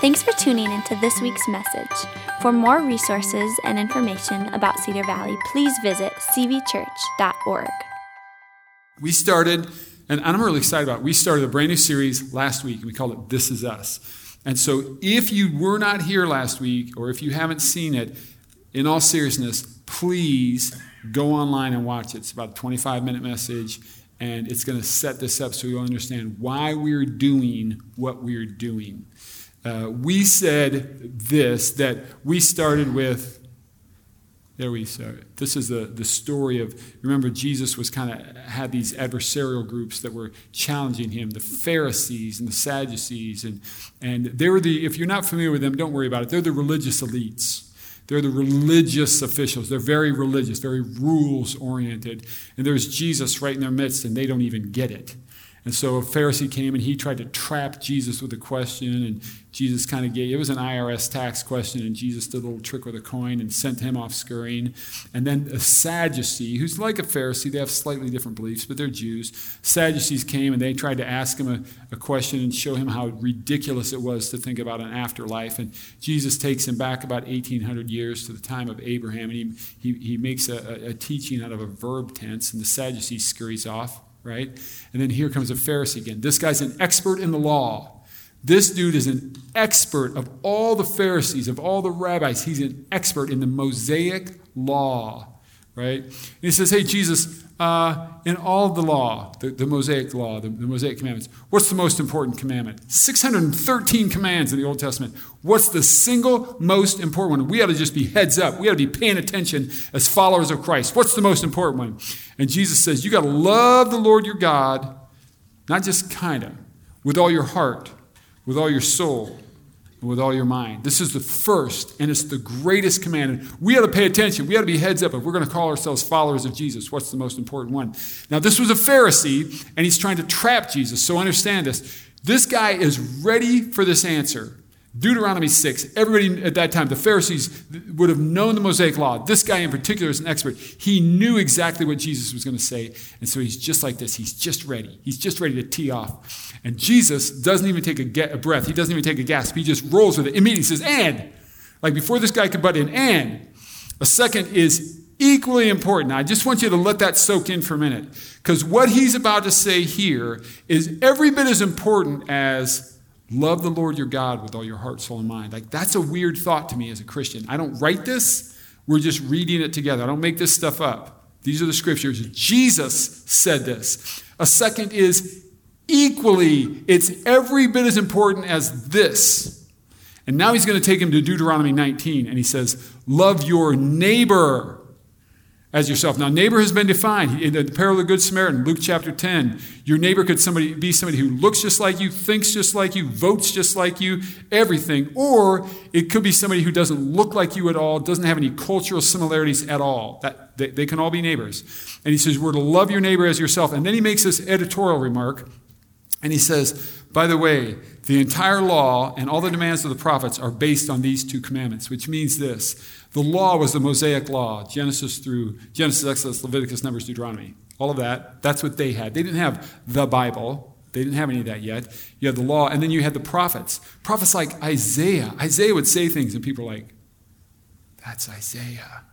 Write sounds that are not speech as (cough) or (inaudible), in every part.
Thanks for tuning into this week's message. For more resources and information about Cedar Valley, please visit cvchurch.org. We started, and I'm really excited about it. We started a brand new series last week, and we called it This Is Us. And so if you were not here last week, or if you haven't seen it, in all seriousness, please go online and watch it. It's about a 25 minute message, and it's going to set this up so you'll understand why we're doing what we're doing. Uh, we said this that we started with there we start. This is the, the story of, remember, Jesus was kind of had these adversarial groups that were challenging him, the Pharisees and the Sadducees. And, and they were the, if you're not familiar with them, don't worry about it. They're the religious elites. They're the religious officials. They're very religious, very rules oriented. And there's Jesus right in their midst, and they don't even get it. And so a Pharisee came and he tried to trap Jesus with a question, and Jesus kind of gave it was an IRS tax question, and Jesus did a little trick with a coin and sent him off scurrying. And then a Sadducee, who's like a Pharisee, they have slightly different beliefs, but they're Jews. Sadducees came and they tried to ask him a, a question and show him how ridiculous it was to think about an afterlife. And Jesus takes him back about 1,800 years to the time of Abraham, and he, he, he makes a, a teaching out of a verb tense, and the Sadducee scurries off right? And then here comes a Pharisee again. This guy's an expert in the law. This dude is an expert of all the Pharisees, of all the rabbis. He's an expert in the Mosaic law, right? And he says, Hey, Jesus, uh, in all the law, the, the Mosaic law, the, the, Mosaic commandments, what's the most important commandment? 613 commands in the Old Testament. What's the single most important one? We ought to just be heads up. We ought to be paying attention as followers of Christ. What's the most important one? And Jesus says, You got to love the Lord your God, not just kind of, with all your heart, with all your soul, with all your mind. This is the first, and it's the greatest command. we ought to pay attention. We ought to be heads up if we're going to call ourselves followers of Jesus. What's the most important one? Now, this was a Pharisee, and he's trying to trap Jesus. So understand this. This guy is ready for this answer. Deuteronomy 6, everybody at that time, the Pharisees would have known the Mosaic Law. This guy in particular is an expert. He knew exactly what Jesus was going to say. And so he's just like this. He's just ready. He's just ready to tee off. And Jesus doesn't even take a, get, a breath. He doesn't even take a gasp. He just rolls with it. Immediately says, and. Like before this guy could butt in, and. A second is equally important. I just want you to let that soak in for a minute. Because what he's about to say here is every bit as important as Love the Lord your God with all your heart, soul, and mind. Like, that's a weird thought to me as a Christian. I don't write this, we're just reading it together. I don't make this stuff up. These are the scriptures. Jesus said this. A second is equally, it's every bit as important as this. And now he's going to take him to Deuteronomy 19, and he says, Love your neighbor as yourself. Now, neighbor has been defined in the parable of the Good Samaritan, Luke chapter 10. Your neighbor could somebody, be somebody who looks just like you, thinks just like you, votes just like you, everything. Or it could be somebody who doesn't look like you at all, doesn't have any cultural similarities at all. That, they, they can all be neighbors. And he says, We're to love your neighbor as yourself. And then he makes this editorial remark, and he says, By the way, the entire law and all the demands of the prophets are based on these two commandments, which means this the law was the Mosaic law, Genesis through Genesis, Exodus, Leviticus, Numbers, Deuteronomy. All of that. That's what they had. They didn't have the Bible. They didn't have any of that yet. You had the law, and then you had the prophets. Prophets like Isaiah. Isaiah would say things, and people are like, that's Isaiah.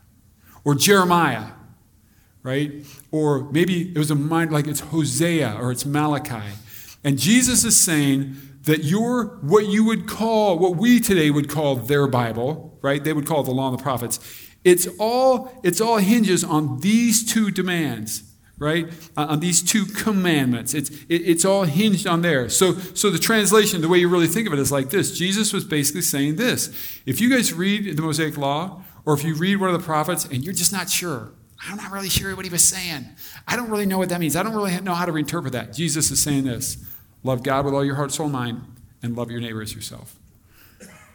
Or Jeremiah, right? Or maybe it was a mind like it's Hosea or it's Malachi. And Jesus is saying that your, what you would call, what we today would call their Bible, right? They would call it the law and the prophets. It's all, it's all hinges on these two demands, right? Uh, on these two commandments. It's, it, it's all hinged on there. So, so the translation, the way you really think of it is like this. Jesus was basically saying this. If you guys read the Mosaic Law, or if you read one of the prophets and you're just not sure, I'm not really sure what he was saying. I don't really know what that means. I don't really know how to interpret that. Jesus is saying this love God with all your heart, soul, mind, and love your neighbor as yourself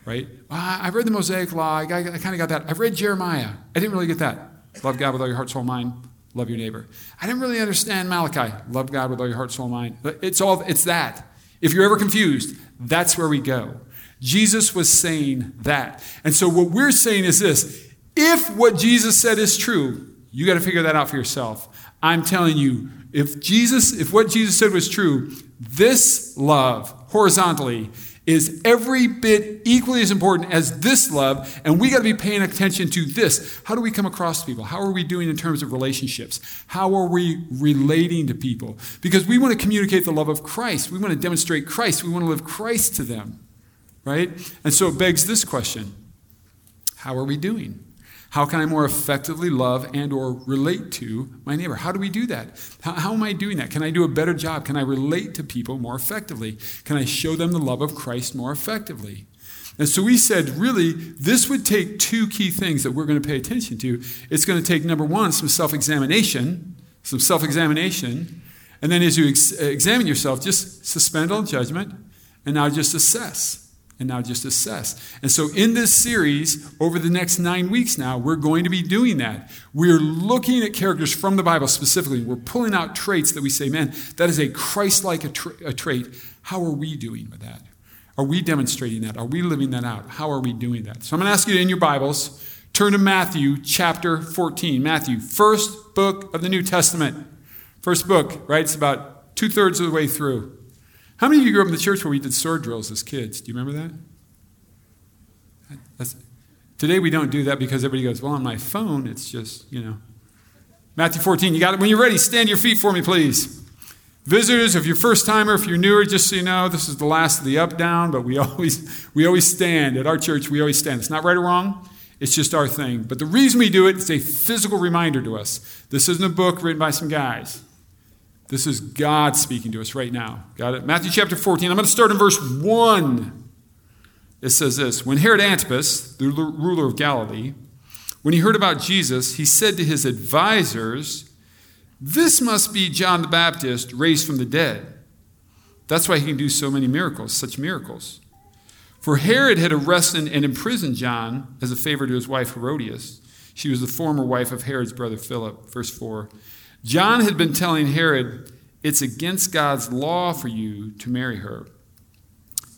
right? I've read the Mosaic Law. I, I, I kind of got that. I've read Jeremiah. I didn't really get that. Love God with all your heart, soul, mind. Love your neighbor. I didn't really understand Malachi. Love God with all your heart, soul, mind. It's all. It's that. If you're ever confused, that's where we go. Jesus was saying that, and so what we're saying is this: if what Jesus said is true, you got to figure that out for yourself. I'm telling you, if Jesus, if what Jesus said was true, this love horizontally is every bit equally as important as this love, and we got to be paying attention to this. How do we come across to people? How are we doing in terms of relationships? How are we relating to people? Because we want to communicate the love of Christ. We want to demonstrate Christ. We want to live Christ to them, right? And so it begs this question How are we doing? How can I more effectively love and or relate to my neighbor? How do we do that? How, how, am I doing that? Can I do a better job? Can I relate to people more effectively? Can I show them the love of Christ more effectively? And so we said, really, this would take two key things that we're going to pay attention to. It's going to take, number one, some self examination, some self examination. And then as you ex- examine yourself, just suspend all judgment and now just assess and now just assess. And so, in this series, over the next nine weeks now, we're going to be doing that. We're looking at characters from the Bible specifically. We're pulling out traits that we say, man, that is a Christ like tra- a trait. How are we doing with that? Are we demonstrating that? Are we living that out? How are we doing that? So, I'm going to ask you to in your Bibles, turn to Matthew chapter 14. Matthew, first book of the New Testament. First book, right? It's about two thirds of the way through. How many of you grew up in the church where we did sword drills as kids? Do you remember that? That's, today we don't do that because everybody goes, well, on my phone, it's just, you know. Matthew 14, you got it? When you're ready, stand your feet for me, please. Visitors, if you're first timer, if you're newer, just so you know, this is the last of the up down, but we (laughs) always we always stand at our church. We always stand. It's not right or wrong. It's just our thing. But the reason we do it, it is a physical reminder to us. This isn't a book written by some guys. This is God speaking to us right now. Got it? Matthew chapter 14. I'm going to start in verse 1. It says this When Herod Antipas, the ruler of Galilee, when he heard about Jesus, he said to his advisors, This must be John the Baptist raised from the dead. That's why he can do so many miracles, such miracles. For Herod had arrested and imprisoned John as a favor to his wife Herodias. She was the former wife of Herod's brother Philip. Verse 4. John had been telling Herod, It's against God's law for you to marry her.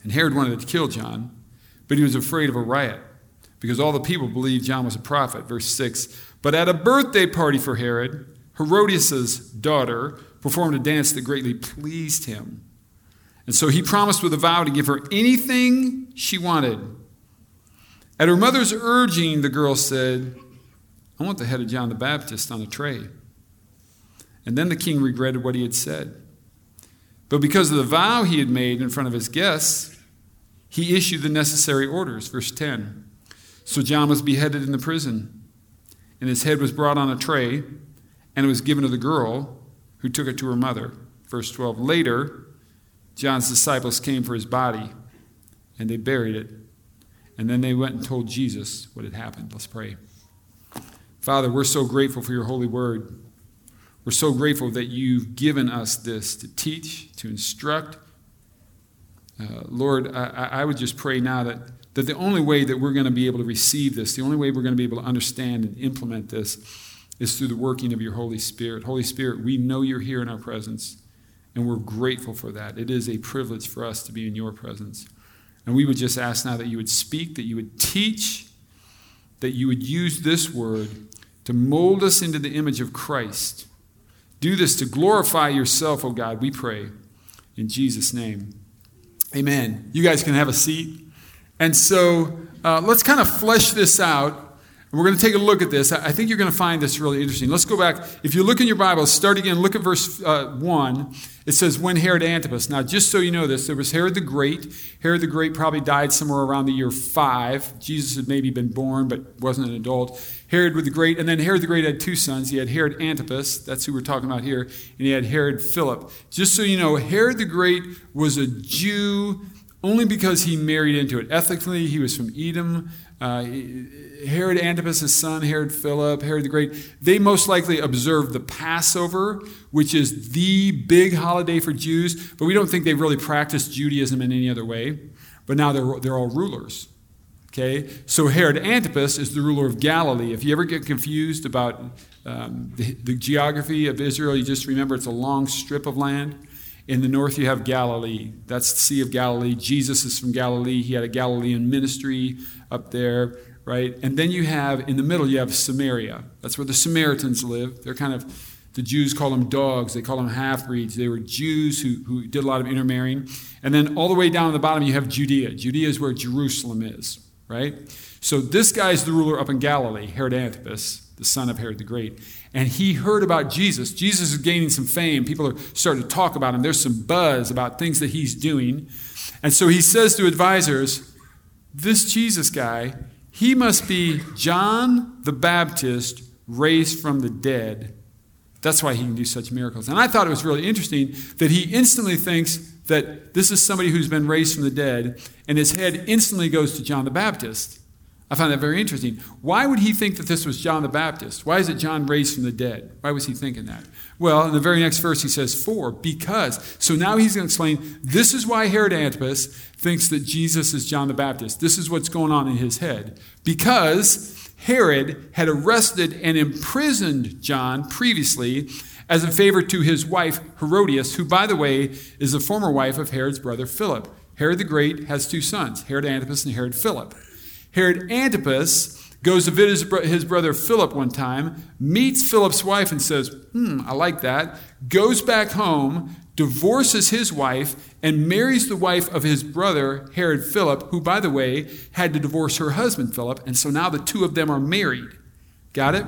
And Herod wanted to kill John, but he was afraid of a riot because all the people believed John was a prophet. Verse 6 But at a birthday party for Herod, Herodias' daughter performed a dance that greatly pleased him. And so he promised with a vow to give her anything she wanted. At her mother's urging, the girl said, I want the head of John the Baptist on a tray. And then the king regretted what he had said. But because of the vow he had made in front of his guests, he issued the necessary orders. Verse 10. So John was beheaded in the prison, and his head was brought on a tray, and it was given to the girl, who took it to her mother. Verse 12. Later, John's disciples came for his body, and they buried it. And then they went and told Jesus what had happened. Let's pray. Father, we're so grateful for your holy word. We're so grateful that you've given us this to teach, to instruct. Uh, Lord, I, I would just pray now that, that the only way that we're going to be able to receive this, the only way we're going to be able to understand and implement this, is through the working of your Holy Spirit. Holy Spirit, we know you're here in our presence, and we're grateful for that. It is a privilege for us to be in your presence. And we would just ask now that you would speak, that you would teach, that you would use this word to mold us into the image of Christ do this to glorify yourself, O God, we pray. In Jesus' name. Amen. You guys can have a seat. And so uh, let's kind of flesh this out we're going to take a look at this. I think you're going to find this really interesting. Let's go back. If you look in your Bible, start again, look at verse uh, 1. It says, When Herod Antipas. Now, just so you know this, there was Herod the Great. Herod the Great probably died somewhere around the year 5. Jesus had maybe been born, but wasn't an adult. Herod the Great. And then Herod the Great had two sons. He had Herod Antipas, that's who we're talking about here, and he had Herod Philip. Just so you know, Herod the Great was a Jew only because he married into it. Ethnically, he was from Edom. Uh, Herod Antipas' his son, Herod Philip, Herod the Great, they most likely observed the Passover, which is the big holiday for Jews, but we don't think they really practiced Judaism in any other way. But now they're, they're all rulers. Okay? So Herod Antipas is the ruler of Galilee. If you ever get confused about um, the, the geography of Israel, you just remember it's a long strip of land. In the north, you have Galilee. That's the Sea of Galilee. Jesus is from Galilee. He had a Galilean ministry up there, right? And then you have, in the middle, you have Samaria. That's where the Samaritans live. They're kind of The Jews call them dogs. They call them half breeds. They were Jews who, who did a lot of intermarrying. And then all the way down at the bottom, you have Judea. Judea is where Jerusalem is, right? So this guy's the ruler up in Galilee, Herod Antipas, the son of Herod the Great. And he heard about Jesus. Jesus is gaining some fame. People are starting to talk about him. There's some buzz about things that he's doing. And so he says to advisors, This Jesus guy, he must be John the Baptist raised from the dead. That's why he can do such miracles. And I thought it was really interesting that he instantly thinks that this is somebody who's been raised from the dead, and his head instantly goes to John the Baptist. I find that very interesting. Why would he think that this was John the Baptist? Why is it John raised from the dead? Why was he thinking that? Well, in the very next verse, he says, For, because. So now he's going to explain this is why Herod Antipas thinks that Jesus is John the Baptist. This is what's going on in his head. Because Herod had arrested and imprisoned John previously as a favor to his wife Herodias, who, by the way, is the former wife of Herod's brother Philip. Herod the Great has two sons, Herod Antipas and Herod Philip. Herod Antipas goes to visit his brother Philip one time, meets Philip's wife and says, Hmm, I like that, goes back home, divorces his wife, and marries the wife of his brother, Herod Philip, who, by the way, had to divorce her husband, Philip. And so now the two of them are married. Got it?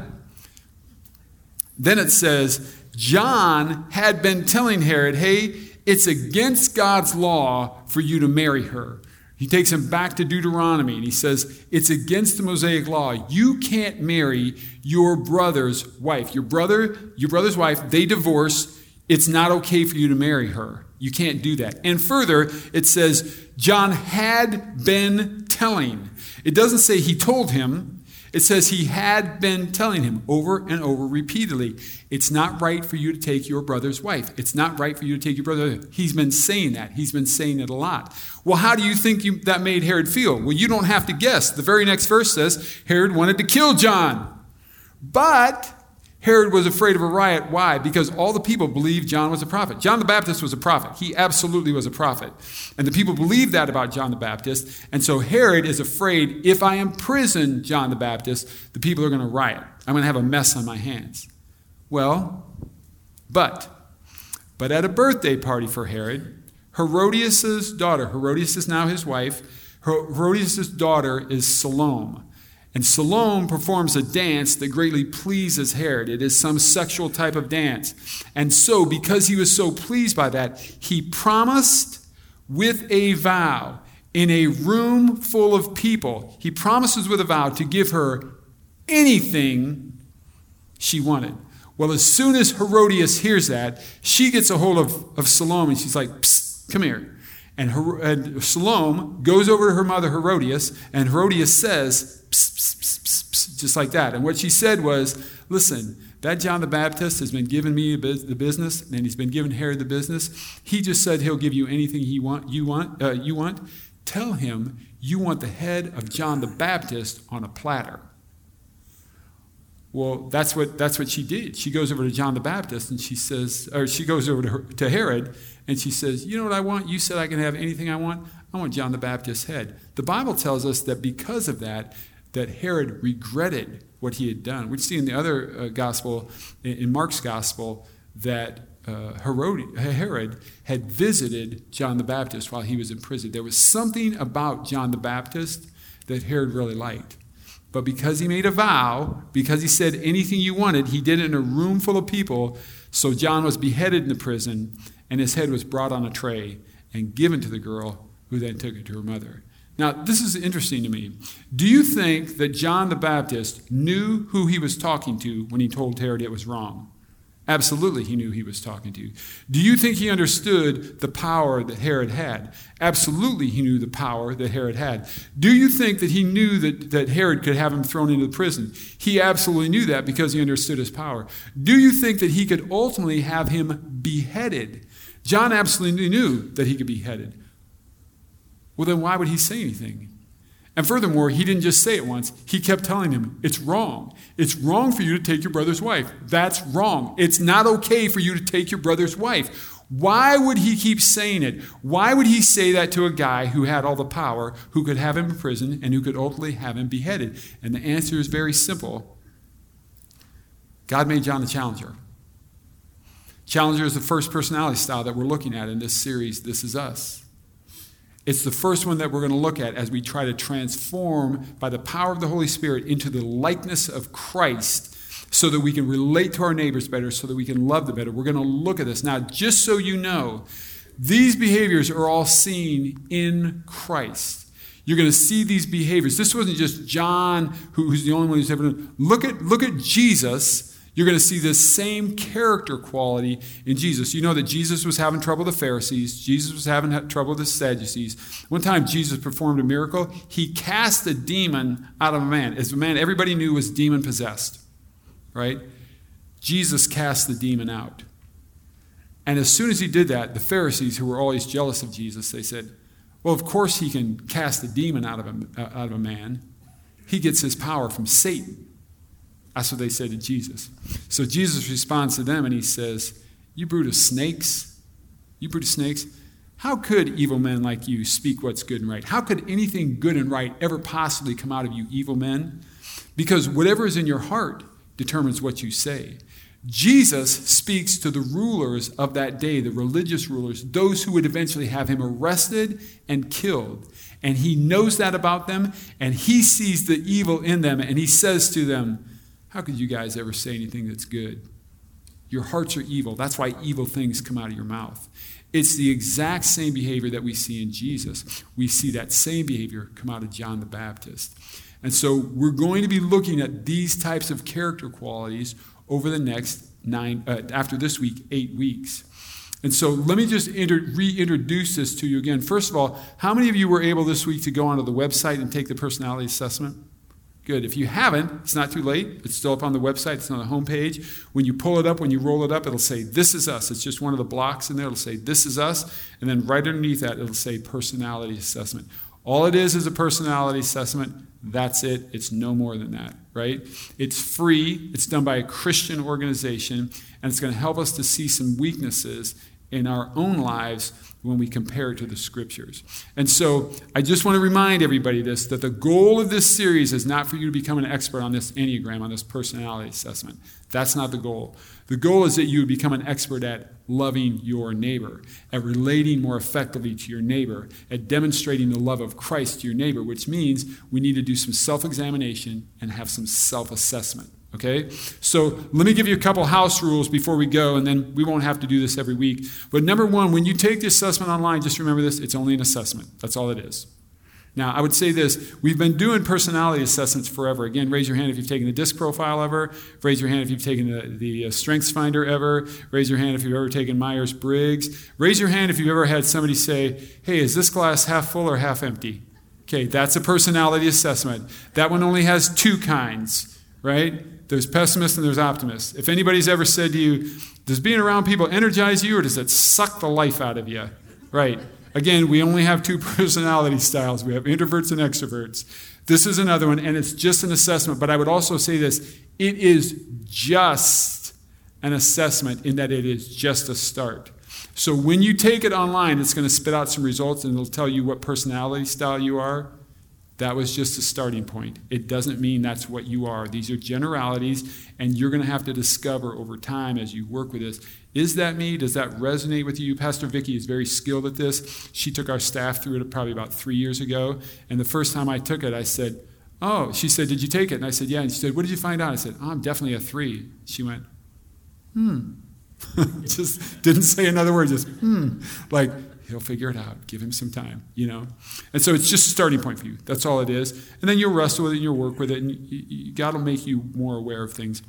Then it says, John had been telling Herod, hey, it's against God's law for you to marry her. He takes him back to Deuteronomy and he says, It's against the Mosaic law. You can't marry your brother's wife. Your brother, your brother's wife, they divorce it's not okay for you to marry her. You can't do that. And further, it says John had been telling. It doesn't say he told him, it says he had been telling him over and over repeatedly. It's not right for you to take your brother's wife. It's not right for you to take your brother. He's been saying that. He's been saying it a lot. Well, how do you think you, that made Herod feel? Well, you don't have to guess. The very next verse says Herod wanted to kill John. But Herod was afraid of a riot. Why? Because all the people believed John was a prophet. John the Baptist was a prophet. He absolutely was a prophet. And the people believed that about John the Baptist. And so Herod is afraid if I imprison John the Baptist, the people are going to riot. I'm going to have a mess on my hands. Well, but, but at a birthday party for Herod, Herodias' daughter, Herodias is now his wife, Herodias' daughter is Salome. And Salome performs a dance that greatly pleases Herod. It is some sexual type of dance. And so, because he was so pleased by that, he promised with a vow in a room full of people, he promises with a vow to give her anything she wanted. Well, as soon as Herodias hears that, she gets a hold of, of Salome and she's like, come here. And, Her- and Salome goes over to her mother Herodias, and Herodias says, psst, psst, psst, just like that. And what she said was, listen, that John the Baptist has been giving me the business, and he's been giving Herod the business. He just said he'll give you anything he want, you want. Uh, you want. Tell him you want the head of John the Baptist on a platter. Well, that's what, that's what she did. She goes over to John the Baptist and she says, or she goes over to, her, to Herod and she says, You know what I want? You said I can have anything I want. I want John the Baptist's head. The Bible tells us that because of that, that Herod regretted what he had done. We see in the other uh, gospel, in Mark's gospel, that uh, Herod, Herod had visited John the Baptist while he was in prison. There was something about John the Baptist that Herod really liked. But because he made a vow, because he said anything you wanted, he did it in a room full of people. So John was beheaded in the prison, and his head was brought on a tray and given to the girl, who then took it to her mother. Now, this is interesting to me. Do you think that John the Baptist knew who he was talking to when he told Herod it was wrong? Absolutely, he knew he was talking to. You. Do you think he understood the power that Herod had? Absolutely, he knew the power that Herod had. Do you think that he knew that, that Herod could have him thrown into the prison? He absolutely knew that because he understood his power. Do you think that he could ultimately have him beheaded? John absolutely knew that he could be beheaded. Well, then why would he say anything? And furthermore, he didn't just say it once, he kept telling him, It's wrong. It's wrong for you to take your brother's wife. That's wrong. It's not okay for you to take your brother's wife. Why would he keep saying it? Why would he say that to a guy who had all the power, who could have him in prison, and who could ultimately have him beheaded? And the answer is very simple God made John the challenger. Challenger is the first personality style that we're looking at in this series, This Is Us. It's the first one that we're going to look at as we try to transform by the power of the Holy Spirit into the likeness of Christ so that we can relate to our neighbors better, so that we can love them better. We're going to look at this. Now, just so you know, these behaviors are all seen in Christ. You're going to see these behaviors. This wasn't just John, who's the only one who's ever done. Look at, look at Jesus you're going to see this same character quality in Jesus. You know that Jesus was having trouble with the Pharisees, Jesus was having trouble with the Sadducees. One time, Jesus performed a miracle. He cast a demon out of a man. As a man everybody knew was demon possessed, right? Jesus cast the demon out. And as soon as he did that, the Pharisees, who were always jealous of Jesus, they said, Well, of course he can cast a demon out of a, uh, out of a man. He gets his power from Satan. That's what they said to Jesus. So Jesus responds to them and he says, You brood of snakes, you brood of snakes, how could evil men like you speak what's good and right? How could anything good and right ever possibly come out of you, evil men? Because whatever is in your heart determines what you say. Jesus speaks to the rulers of that day, the religious rulers, those who would eventually have him arrested and killed. And he knows that about them, and he sees the evil in them, and he says to them, how could you guys ever say anything that's good? Your hearts are evil. That's why evil things come out of your mouth. It's the exact same behavior that we see in Jesus. We see that same behavior come out of John the Baptist. And so we're going to be looking at these types of character qualities over the next nine, uh, after this week, eight weeks. And so let me just inter- reintroduce this to you again. First of all, how many of you were able this week to go onto the website and take the personality assessment? Good. If you haven't, it's not too late. It's still up on the website, it's on the homepage. When you pull it up, when you roll it up, it'll say, This is us. It's just one of the blocks in there. It'll say, This is us. And then right underneath that, it'll say Personality Assessment. All it is is a personality assessment. That's it. It's no more than that, right? It's free. It's done by a Christian organization, and it's going to help us to see some weaknesses in our own lives when we compare it to the scriptures. And so I just want to remind everybody this that the goal of this series is not for you to become an expert on this Enneagram, on this personality assessment. That's not the goal. The goal is that you would become an expert at loving your neighbor, at relating more effectively to your neighbor, at demonstrating the love of Christ to your neighbor, which means we need to do some self examination and have some self assessment. Okay? So let me give you a couple house rules before we go, and then we won't have to do this every week. But number one, when you take the assessment online, just remember this it's only an assessment. That's all it is. Now, I would say this we've been doing personality assessments forever. Again, raise your hand if you've taken the disc profile ever. Raise your hand if you've taken the, the uh, strengths finder ever. Raise your hand if you've ever taken Myers Briggs. Raise your hand if you've ever had somebody say, Hey, is this glass half full or half empty? Okay, that's a personality assessment. That one only has two kinds, right? There's pessimists and there's optimists. If anybody's ever said to you, does being around people energize you or does it suck the life out of you? Right. Again, we only have two (laughs) personality styles we have introverts and extroverts. This is another one, and it's just an assessment. But I would also say this it is just an assessment in that it is just a start. So when you take it online, it's going to spit out some results and it'll tell you what personality style you are. That was just a starting point. It doesn't mean that's what you are. These are generalities, and you're going to have to discover over time as you work with this is that me? Does that resonate with you? Pastor Vicky is very skilled at this. She took our staff through it probably about three years ago. And the first time I took it, I said, Oh, she said, Did you take it? And I said, Yeah. And she said, What did you find out? I said, oh, I'm definitely a three. She went, Hmm. (laughs) just didn't say another word, just, hmm. Like, He'll figure it out. Give him some time, you know? And so it's just a starting point for you. That's all it is. And then you'll wrestle with it and you'll work with it, and God will make you more aware of things.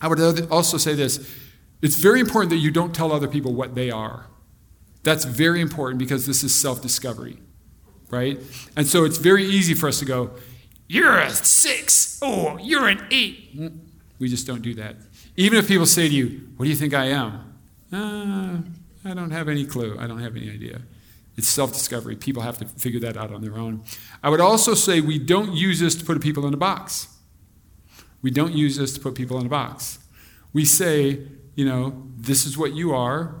I would also say this it's very important that you don't tell other people what they are. That's very important because this is self discovery, right? And so it's very easy for us to go, You're a six. Oh, you're an eight. We just don't do that. Even if people say to you, What do you think I am? Uh, I don't have any clue. I don't have any idea. It's self discovery. People have to figure that out on their own. I would also say we don't use this to put people in a box. We don't use this to put people in a box. We say, you know, this is what you are.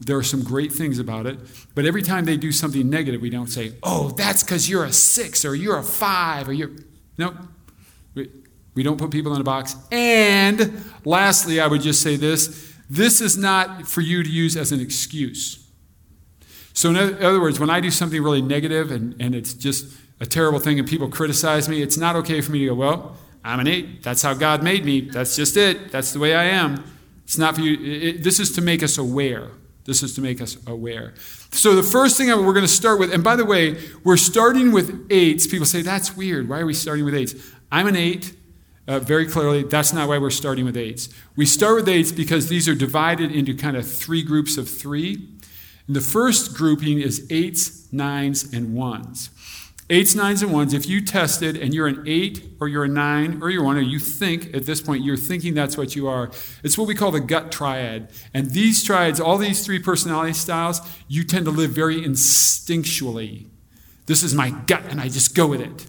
There are some great things about it. But every time they do something negative, we don't say, oh, that's because you're a six or you're a five or you're. Nope. We, we don't put people in a box. And lastly, I would just say this This is not for you to use as an excuse. So, in other words, when I do something really negative and, and it's just a terrible thing and people criticize me, it's not okay for me to go, well, I'm an eight. That's how God made me. That's just it. That's the way I am. It's not for you. It, this is to make us aware. This is to make us aware. So, the first thing we're going to start with, and by the way, we're starting with eights. People say, that's weird. Why are we starting with eights? I'm an eight. Uh, very clearly, that's not why we're starting with eights. We start with eights because these are divided into kind of three groups of three. And the first grouping is eights, nines, and ones. Eights, nines, and ones, if you tested and you're an eight or you're a nine or you're one, or you think at this point you're thinking that's what you are, it's what we call the gut triad. And these triads, all these three personality styles, you tend to live very instinctually. This is my gut, and I just go with it.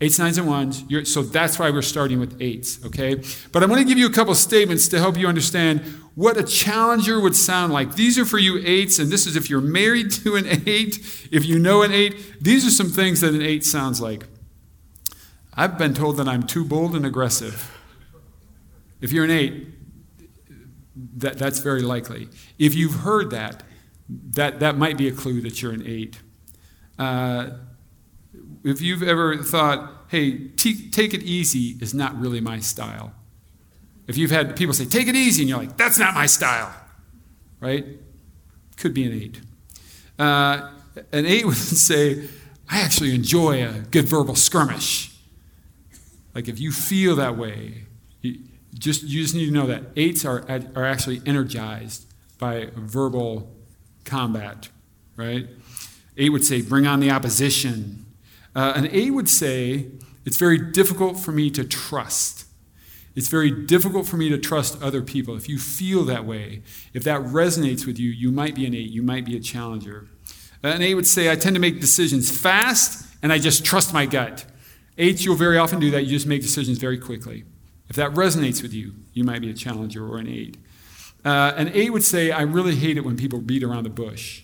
Eights, nines, and ones. You're, so that's why we're starting with eights, okay? But I'm going to give you a couple statements to help you understand what a challenger would sound like. These are for you eights, and this is if you're married to an eight, if you know an eight. These are some things that an eight sounds like. I've been told that I'm too bold and aggressive. If you're an eight, that, that's very likely. If you've heard that, that, that might be a clue that you're an eight. Uh, if you've ever thought, hey, t- take it easy is not really my style. If you've had people say, take it easy, and you're like, that's not my style, right? Could be an eight. Uh, an eight (laughs) would say, I actually enjoy a good verbal skirmish. Like if you feel that way, you just, you just need to know that eights are, are actually energized by verbal combat, right? Eight would say, bring on the opposition. Uh, an A would say, It's very difficult for me to trust. It's very difficult for me to trust other people. If you feel that way, if that resonates with you, you might be an A, you might be a challenger. Uh, an A would say, I tend to make decisions fast and I just trust my gut. Eights, you'll very often do that. You just make decisions very quickly. If that resonates with you, you might be a challenger or an eight. Uh, an eight would say, I really hate it when people beat around the bush.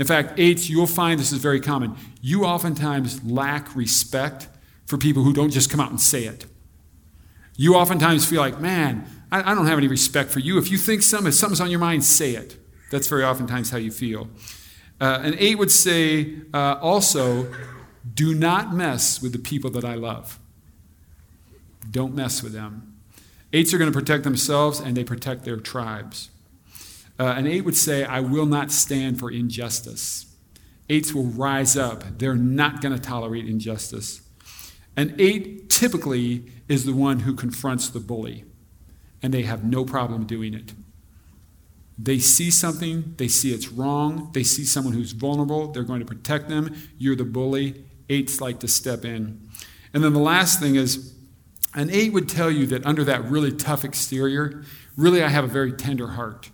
In fact, eights, you'll find this is very common. You oftentimes lack respect for people who don't just come out and say it. You oftentimes feel like, man, I, I don't have any respect for you. If you think something, if something's on your mind, say it. That's very oftentimes how you feel. Uh, an eight would say uh, also, do not mess with the people that I love. Don't mess with them. Eights are going to protect themselves and they protect their tribes. Uh, an eight would say, I will not stand for injustice. Eights will rise up. They're not going to tolerate injustice. An eight typically is the one who confronts the bully, and they have no problem doing it. They see something, they see it's wrong, they see someone who's vulnerable, they're going to protect them. You're the bully. Eights like to step in. And then the last thing is an eight would tell you that under that really tough exterior, really I have a very tender heart.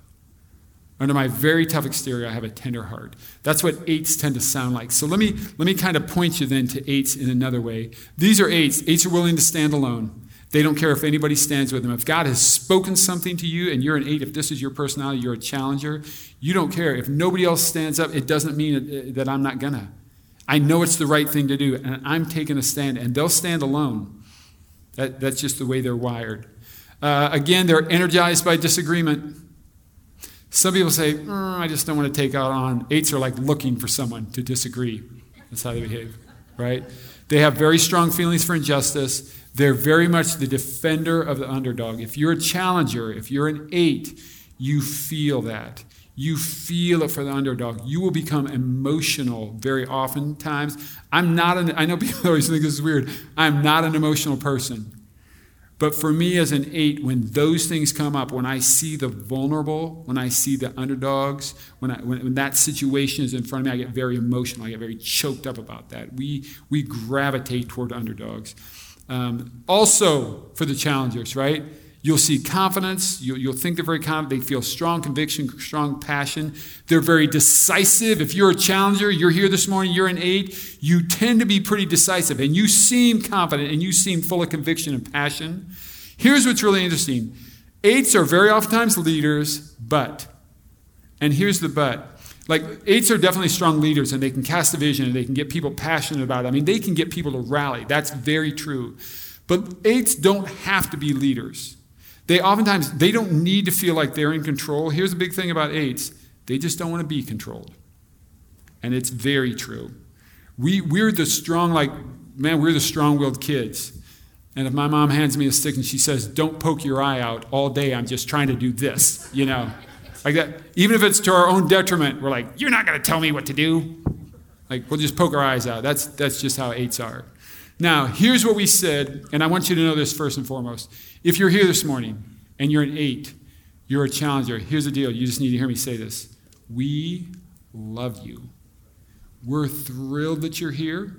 Under my very tough exterior, I have a tender heart. That's what eights tend to sound like. So let me, let me kind of point you then to eights in another way. These are eights. Eights are willing to stand alone. They don't care if anybody stands with them. If God has spoken something to you and you're an eight, if this is your personality, you're a challenger, you don't care. If nobody else stands up, it doesn't mean that I'm not gonna. I know it's the right thing to do, and I'm taking a stand, and they'll stand alone. That, that's just the way they're wired. Uh, again, they're energized by disagreement. Some people say, mm, I just don't want to take out on. Eights are like looking for someone to disagree. That's how they behave, right? They have very strong feelings for injustice. They're very much the defender of the underdog. If you're a challenger, if you're an eight, you feel that. You feel it for the underdog. You will become emotional very oftentimes. I'm not an, I know people always think this is weird. I'm not an emotional person. But for me as an eight, when those things come up, when I see the vulnerable, when I see the underdogs, when, I, when, when, that situation is in front of me, I get very emotional. I get very choked up about that. We, we gravitate toward underdogs. Um, also, for the challengers, right? You'll see confidence. You'll, you'll, think they're very confident. They feel strong conviction, strong passion. They're very decisive. If you're a challenger, you're here this morning, you're an eight, you tend to be pretty decisive and you seem confident and you seem full of conviction and passion. Here's what's really interesting eights are very oftentimes leaders, but, and here's the but. Like, eights are definitely strong leaders and they can cast a vision and they can get people passionate about it. I mean, they can get people to rally. That's very true. But eights don't have to be leaders. They oftentimes they don't need to feel like they're in control. Here's the big thing about eights. They just don't want to be controlled. And it's very true. We, we're the strong, like, man, we're the strong willed kids. And if my mom hands me a stick and she says, don't poke your eye out all day, I'm just trying to do this, you know, like that. Even if it's to our own detriment, we're like, you're not going to tell me what to do. Like, we'll just poke our eyes out. That's, that's just how eights are. Now, here's what we said, and I want you to know this first and foremost. If you're here this morning and you're an eight, you're a challenger, here's the deal. You just need to hear me say this. We love you. We're thrilled that you're here.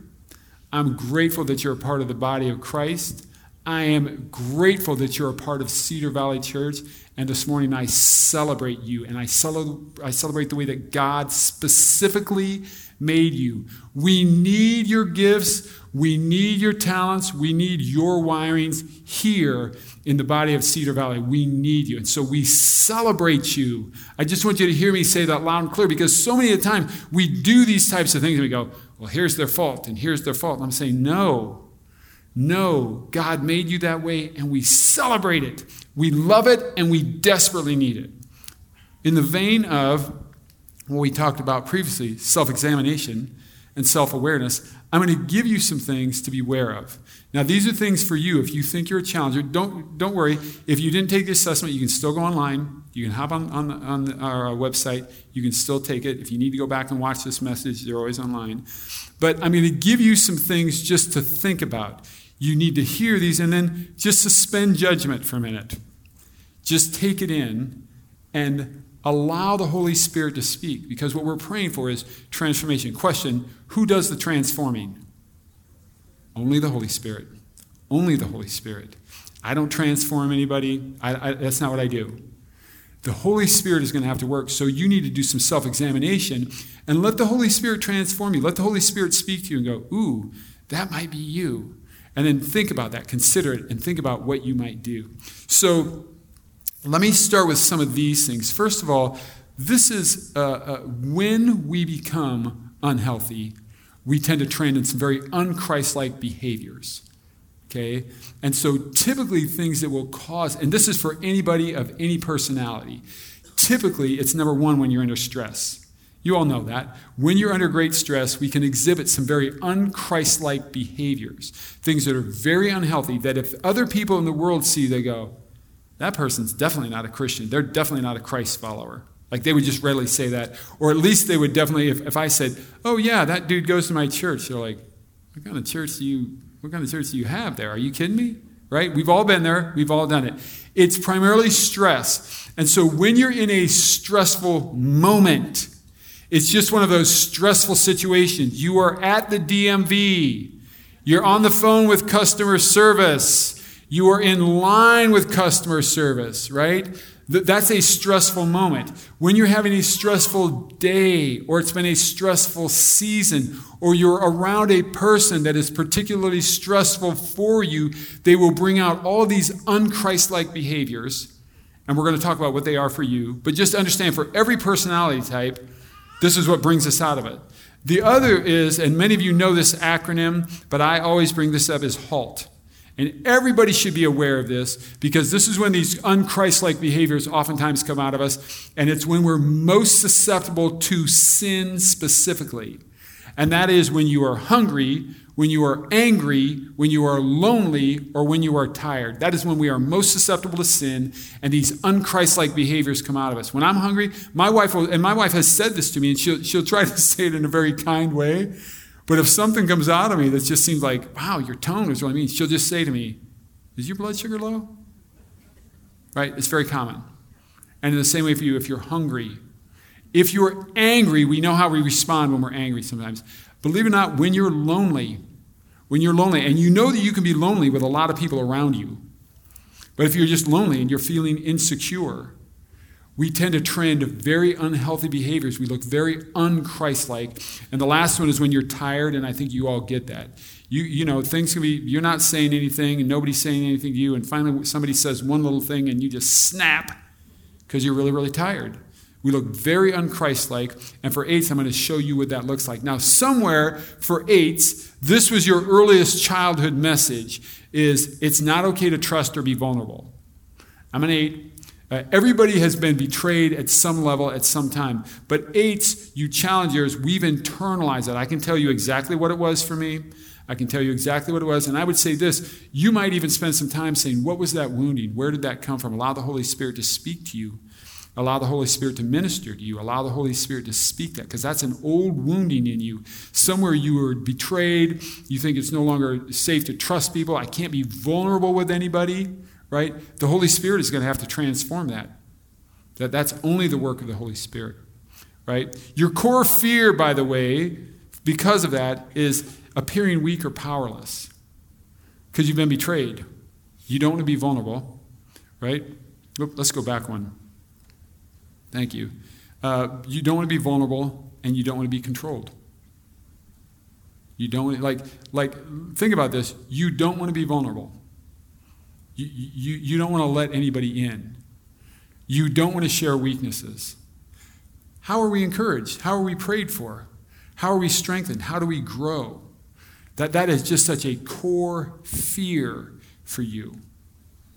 I'm grateful that you're a part of the body of Christ. I am grateful that you're a part of Cedar Valley Church. And this morning I celebrate you and I, I celebrate the way that God specifically made you. We need your gifts. We need your talents. We need your wirings here in the body of Cedar Valley. We need you. And so we celebrate you. I just want you to hear me say that loud and clear because so many of the we do these types of things and we go, well, here's their fault and here's their fault. And I'm saying, no, no, God made you that way, and we celebrate it. We love it, and we desperately need it. In the vein of what we talked about previously self examination and self awareness I'm going to give you some things to be aware of. Now, these are things for you. If you think you're a challenger, don't, don't worry. If you didn't take the assessment, you can still go online. You can hop on, on, on our uh, website. You can still take it. If you need to go back and watch this message, they're always online. But I'm going to give you some things just to think about. You need to hear these and then just suspend judgment for a minute. Just take it in and allow the Holy Spirit to speak because what we're praying for is transformation. Question Who does the transforming? Only the Holy Spirit. Only the Holy Spirit. I don't transform anybody, I, I, that's not what I do. The Holy Spirit is going to have to work, so you need to do some self examination and let the Holy Spirit transform you. Let the Holy Spirit speak to you and go, Ooh, that might be you. And then think about that, consider it, and think about what you might do. So let me start with some of these things. First of all, this is uh, uh, when we become unhealthy, we tend to trend in some very unchristlike behaviors. Okay? And so typically things that will cause, and this is for anybody of any personality, typically it's number one when you're under stress. You all know that. When you're under great stress, we can exhibit some very unchristlike behaviors, things that are very unhealthy, that if other people in the world see, they go, that person's definitely not a Christian. They're definitely not a Christ follower. Like they would just readily say that. Or at least they would definitely, if, if I said, oh yeah, that dude goes to my church, they're like, what kind of church do you, what kind of church do you have there? Are you kidding me? Right? We've all been there. We've all done it. It's primarily stress. And so when you're in a stressful moment, it's just one of those stressful situations. You are at the DMV. You're on the phone with customer service. You are in line with customer service, right? That's a stressful moment. When you're having a stressful day, or it's been a stressful season, or you're around a person that is particularly stressful for you, they will bring out all these unchristlike behaviors. And we're going to talk about what they are for you. But just understand for every personality type, this is what brings us out of it. The other is, and many of you know this acronym, but I always bring this up, is HALT. And everybody should be aware of this because this is when these unchristlike behaviors oftentimes come out of us, and it's when we're most susceptible to sin specifically. And that is when you are hungry, when you are angry, when you are lonely, or when you are tired. That is when we are most susceptible to sin, and these unchristlike behaviors come out of us. When I'm hungry, my wife will, and my wife has said this to me, and she'll, she'll try to (laughs) say it in a very kind way. But if something comes out of me that just seems like, wow, your tone is really mean, she'll just say to me, Is your blood sugar low? Right? It's very common. And in the same way for you, if you're hungry, if you're angry, we know how we respond when we're angry sometimes. Believe it or not, when you're lonely, when you're lonely, and you know that you can be lonely with a lot of people around you, but if you're just lonely and you're feeling insecure, we tend to trend very unhealthy behaviors. We look very unchristlike. And the last one is when you're tired, and I think you all get that. You, you know, things can be, you're not saying anything, and nobody's saying anything to you, and finally somebody says one little thing, and you just snap because you're really, really tired. We look very unchristlike, and for eights, I'm going to show you what that looks like. Now, somewhere for eights, this was your earliest childhood message: is it's not okay to trust or be vulnerable. I'm an eight. Uh, everybody has been betrayed at some level at some time. But eights, you challengers, we've internalized that. I can tell you exactly what it was for me. I can tell you exactly what it was. And I would say this you might even spend some time saying, What was that wounding? Where did that come from? Allow the Holy Spirit to speak to you. Allow the Holy Spirit to minister to you. Allow the Holy Spirit to speak that because that's an old wounding in you. Somewhere you were betrayed. You think it's no longer safe to trust people. I can't be vulnerable with anybody, right? The Holy Spirit is going to have to transform that. That that's only the work of the Holy Spirit, right? Your core fear, by the way, because of that, is appearing weak or powerless because you've been betrayed. You don't want to be vulnerable, right? Let's go back one. Thank you. Uh, you don't want to be vulnerable and you don't want to be controlled. You don't like like think about this. You don't want to be vulnerable. You, you, you don't want to let anybody in. You don't want to share weaknesses. How are we encouraged? How are we prayed for? How are we strengthened? How do we grow? That, that is just such a core fear for you.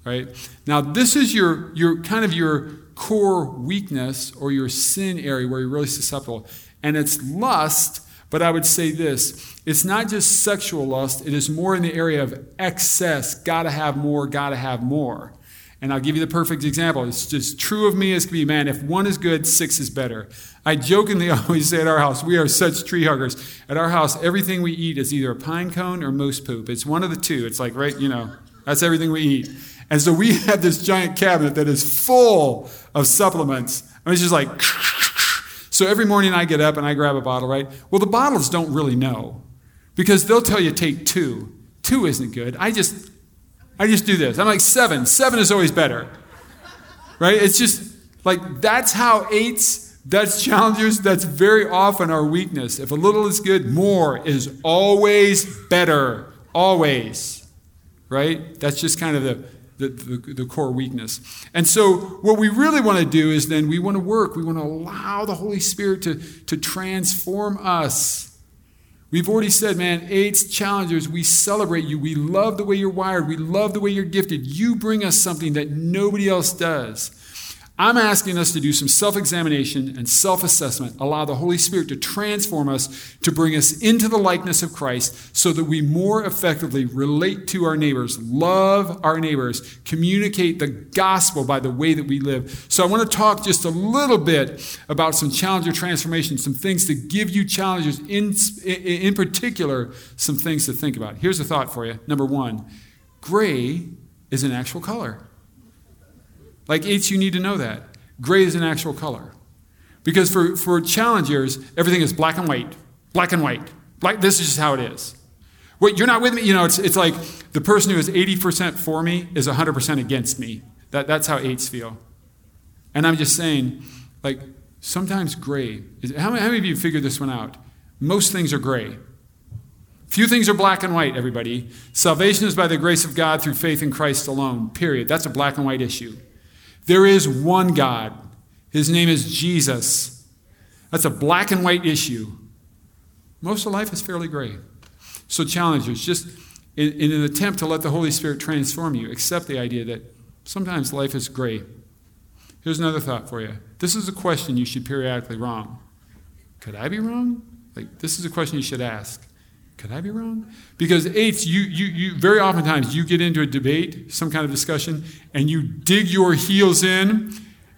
Right? Now, this is your, your kind of your core weakness or your sin area where you're really susceptible. And it's lust, but I would say this it's not just sexual lust, it is more in the area of excess. Gotta have more, gotta have more. And I'll give you the perfect example. It's just true of me as can be. Man, if one is good, six is better. I jokingly (laughs) always say at our house, we are such tree huggers. At our house, everything we eat is either a pine cone or moose poop. It's one of the two. It's like, right, you know, that's everything we eat. And so we (laughs) have this giant cabinet that is full of supplements. I mean, it's just like, (laughs) so every morning I get up and I grab a bottle, right? Well, the bottles don't really know because they'll tell you take two. Two isn't good. I just, I just do this. I'm like seven. Seven is always better, right? It's just like that's how eights, that's challengers, that's very often our weakness. If a little is good, more is always better. Always, right? That's just kind of the the, the, the, core weakness. And so, what we really want to do is then we want to work, we want to allow the Holy Spirit to, to transform us. We've already said, man, eights challengers, we celebrate you. We love the way you're wired. We love the way you're gifted. You bring us something that nobody else does. I'm asking us to do some self examination and self assessment, allow the Holy Spirit to transform us, to bring us into the likeness of Christ, so that we more effectively relate to our neighbors, love our neighbors, communicate the gospel by the way that we live. So, I want to talk just a little bit about some challenger transformation, some things to give you challenges, in, in particular, some things to think about. Here's a thought for you. Number one gray is an actual color. Like eights, you need to know that. Gray is an actual color. Because for, for challengers, everything is black and white, black and white. Black, this is just how it is. Wait, you're not with me? You know, it's, it's like the person who is 80% for me is 100% against me. That, that's how eights feel. And I'm just saying, like, sometimes gray. Is, how, many, how many of you figured this one out? Most things are gray. Few things are black and white, everybody. Salvation is by the grace of God through faith in Christ alone, period. That's a black and white issue. There is one God. His name is Jesus. That's a black and white issue. Most of life is fairly gray. So, challengers, just in, in, an attempt to let the Holy Spirit transform you, accept the idea that sometimes life is gray. Here's another thought for you. This is a question you should periodically wrong. Could I be wrong? Like, this is a question you should ask. Could I be wrong? Because eights, you, you, you very oftentimes you get into a debate, some kind of discussion, and you dig your heels in,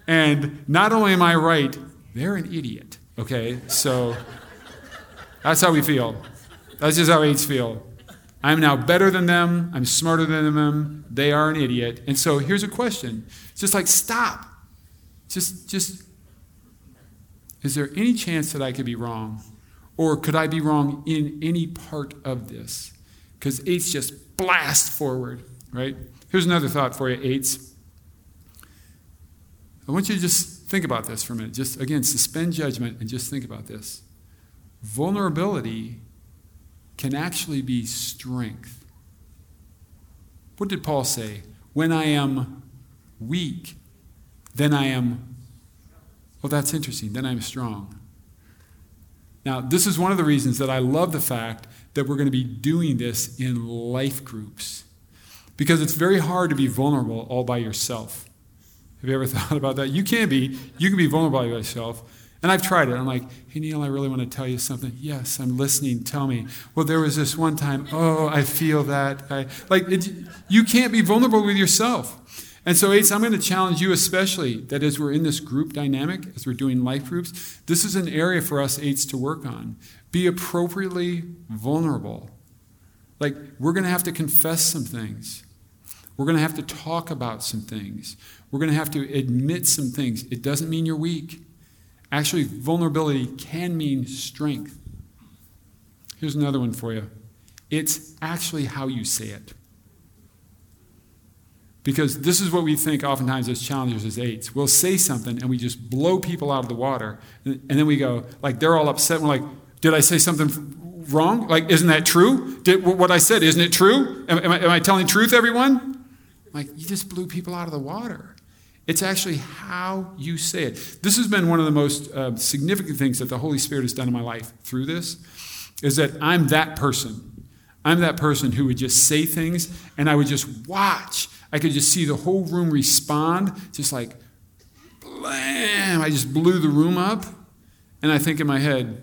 and not only am I right, they're an idiot. Okay, so that's how we feel. That's just how eights feel. I'm now better than them. I'm smarter than them. They are an idiot. And so here's a question. It's just like stop. Just, just. Is there any chance that I could be wrong? Or could I be wrong in any part of this? Because eights just blast forward, right? Here's another thought for you, eights. I want you to just think about this for a minute. Just, again, suspend judgment and just think about this. Vulnerability can actually be strength. What did Paul say? When I am weak, then I am, well, that's interesting, then I'm strong. Now, this is one of the reasons that I love the fact that we're going to be doing this in life groups. Because it's very hard to be vulnerable all by yourself. Have you ever (laughs) thought about that? You can be. You can be vulnerable by yourself. And I've tried it. I'm like, hey, Neal, I really want to tell you something. Yes, I'm listening. Tell me. Well, there was this one time, oh, I feel that. I, like, it, you can't be vulnerable with yourself. And so, Ace, I'm going to challenge you especially that as we're in this group dynamic, as we're doing life groups, this is an area for us, Eights, to work on. Be appropriately vulnerable. Like, we're going to have to confess some things. We're going to have to talk about some things. We're going to have to admit some things. It doesn't mean you're weak. Actually, vulnerability can mean strength. Here's another one for you it's actually how you say it. Because this is what we think oftentimes as challengers, as eights. We'll say something and we just blow people out of the water. And then we go, like, they're all upset. We're like, did I say something wrong? Like, isn't that true? Did, what I said, isn't it true? Am, am, I, am I telling truth, everyone? Like, you just blew people out of the water. It's actually how you say it. This has been one of the most uh, significant things that the Holy Spirit has done in my life through this, is that I'm that person. I'm that person who would just say things and I would just watch. I could just see the whole room respond, just like, blam! I just blew the room up. And I think in my head,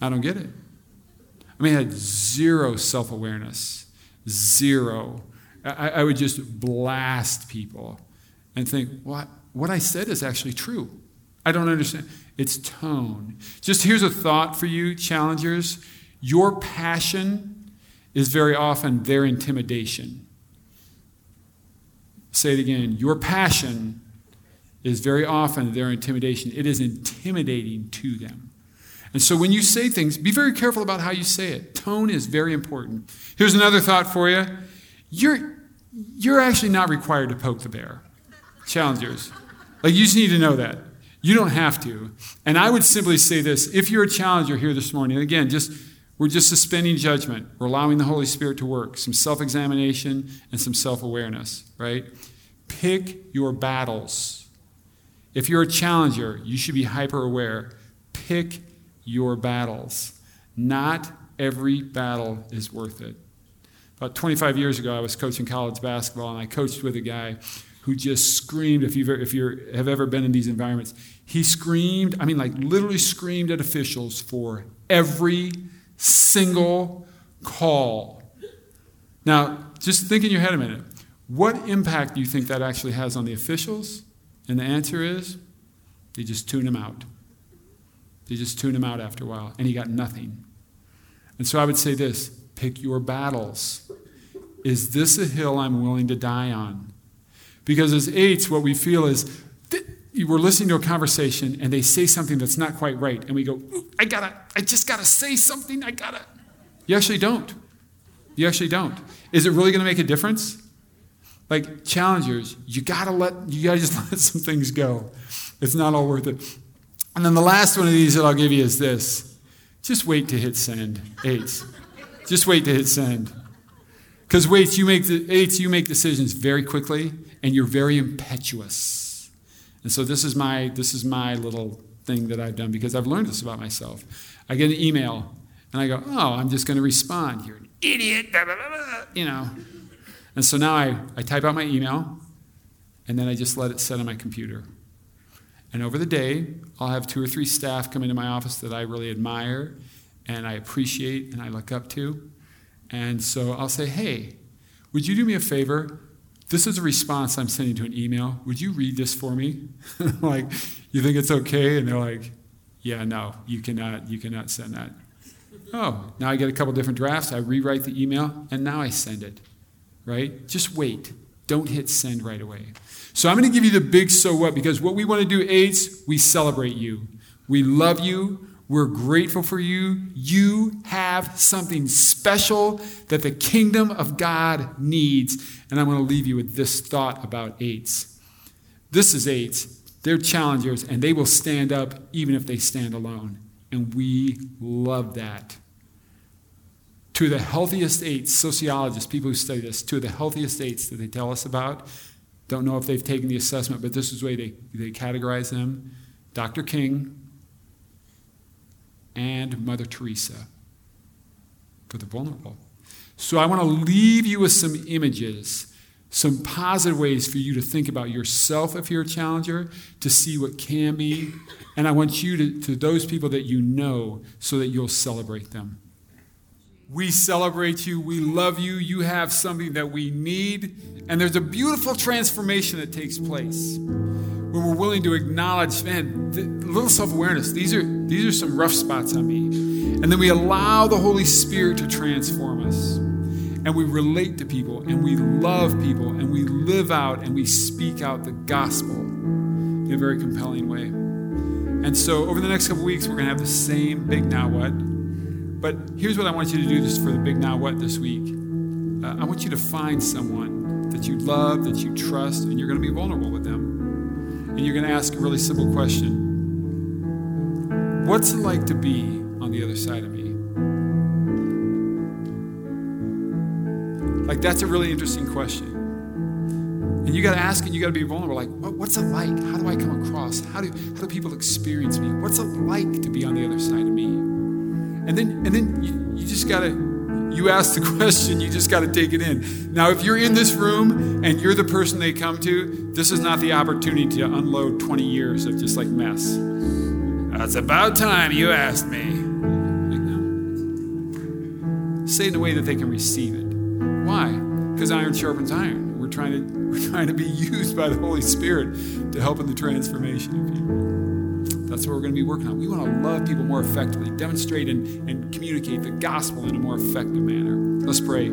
I don't get it. I mean, I had zero self awareness, zero. I, I would just blast people and think, what, what I said is actually true. I don't understand. It's tone. Just here's a thought for you, challengers. Your passion is very often their intimidation. Say it again. Your passion is very often their intimidation. It is intimidating to them. And so when you say things, be very careful about how you say it. Tone is very important. Here's another thought for you. You're, you're actually not required to poke the bear. Challengers. Like, you just need to know that. You don't have to. And I would simply say this if you're a challenger here this morning, again, just we're just suspending judgment. We're allowing the Holy Spirit to work, some self examination and some self awareness, right? Pick your battles. If you're a challenger, you should be hyper aware. Pick your battles. Not every battle is worth it. About 25 years ago, I was coaching college basketball, and I coached with a guy who just screamed. If you if you have ever been in these environments, he screamed. I mean, like literally screamed at officials for every single call. Now, just think in your head a minute. What impact do you think that actually has on the officials? And the answer is, they just tune him out. They just tune him out after a while, and he got nothing. And so I would say this pick your battles. Is this a hill I'm willing to die on? Because as eights, what we feel is we're listening to a conversation and they say something that's not quite right, and we go, I gotta, I just gotta say something, I gotta. You actually don't. You actually don't. Is it really gonna make a difference? Like challengers, you gotta let, you gotta just (laughs) let some things go. It's not all worth it. And then the last one of these that I'll give you is this just wait to hit send. Eights. Just wait to hit send. Because wait, you make the eights, you make decisions very quickly and you're very impetuous. And so this is my this is my little thing that I've done because I've learned this about myself. I get an email and I go, oh, I'm just going to respond. You're an idiot, blah, blah, blah, you know. And so now I, I type out my email and then I just let it sit on my computer. And over the day, I'll have two or three staff come into my office that I really admire and I appreciate and I look up to. And so I'll say, hey, would you do me a favor? This is a response I'm sending to an email. Would you read this for me? (laughs) like, you think it's okay? And they're like, yeah, no, you cannot, you cannot send that. Oh, now I get a couple different drafts. I rewrite the email, and now I send it. Right? Just wait. Don't hit send right away. So I'm going to give you the big so what because what we want to do, eights, we celebrate you. We love you. We're grateful for you. You have something special that the kingdom of God needs. And I'm going to leave you with this thought about eights. This is eights. They're challengers, and they will stand up even if they stand alone. And we love that. To the healthiest eights, sociologists, people who study this, to the healthiest eights that they tell us about, don't know if they've taken the assessment, but this is the way they, they categorize them Dr. King, and Mother Teresa for the vulnerable. So I want to leave you with some images some positive ways for you to think about yourself if you're a challenger, to see what can be. And I want you to, to those people that you know, so that you'll celebrate them. We celebrate you. We love you. You have something that we need. And there's a beautiful transformation that takes place when we're willing to acknowledge, man, a little self awareness. These are, these are some rough spots on me. And then we allow the Holy Spirit to transform us and we relate to people and we love people and we live out and we speak out the gospel in a very compelling way. And so over the next couple weeks, we're going to have the same big now what. But here's what I want you to do this for the big now what this week. Uh, I want you to find someone that you love, that you trust, and you're going to be vulnerable with them. And you're going to ask a really simple question What's it like to be on the other side of me? Like, that's a really interesting question. And you got to ask and you got to be vulnerable. Like, what's it like? How do I come across? How do, how do people experience me? What's it like to be on the other side of me? And then, and then you, you just got to, you ask the (laughs) question, you just got to take it in. Now, if you're in this room and you're the person they come to, this is not the opportunity to unload 20 years of just like mess. It's about time you asked me. Like, no. Say it in a way that they can receive it. Why? Because iron sharpens iron. We're trying to (laughs) we're trying to be (laughs) used by the Holy Spirit to help in the transformation of people. That's what we're going to be working on. We want to love people more effectively, demonstrate and, and communicate the gospel in a more effective manner. Let's pray.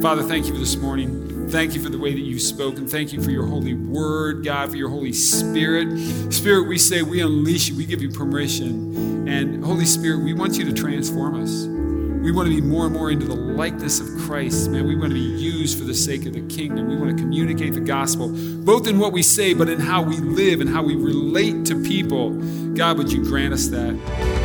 Father, thank you for this morning. Thank you for the way that you've spoken. Thank you for your holy word, God, for your Holy Spirit. Spirit, we say we unleash you, we give you permission. And Holy Spirit, we want you to transform us. We want to be more and more into the likeness of Christ, man. We want to be used for the sake of the kingdom. We want to communicate the gospel, both in what we say, but in how we live and how we relate to people. God, would you grant us that?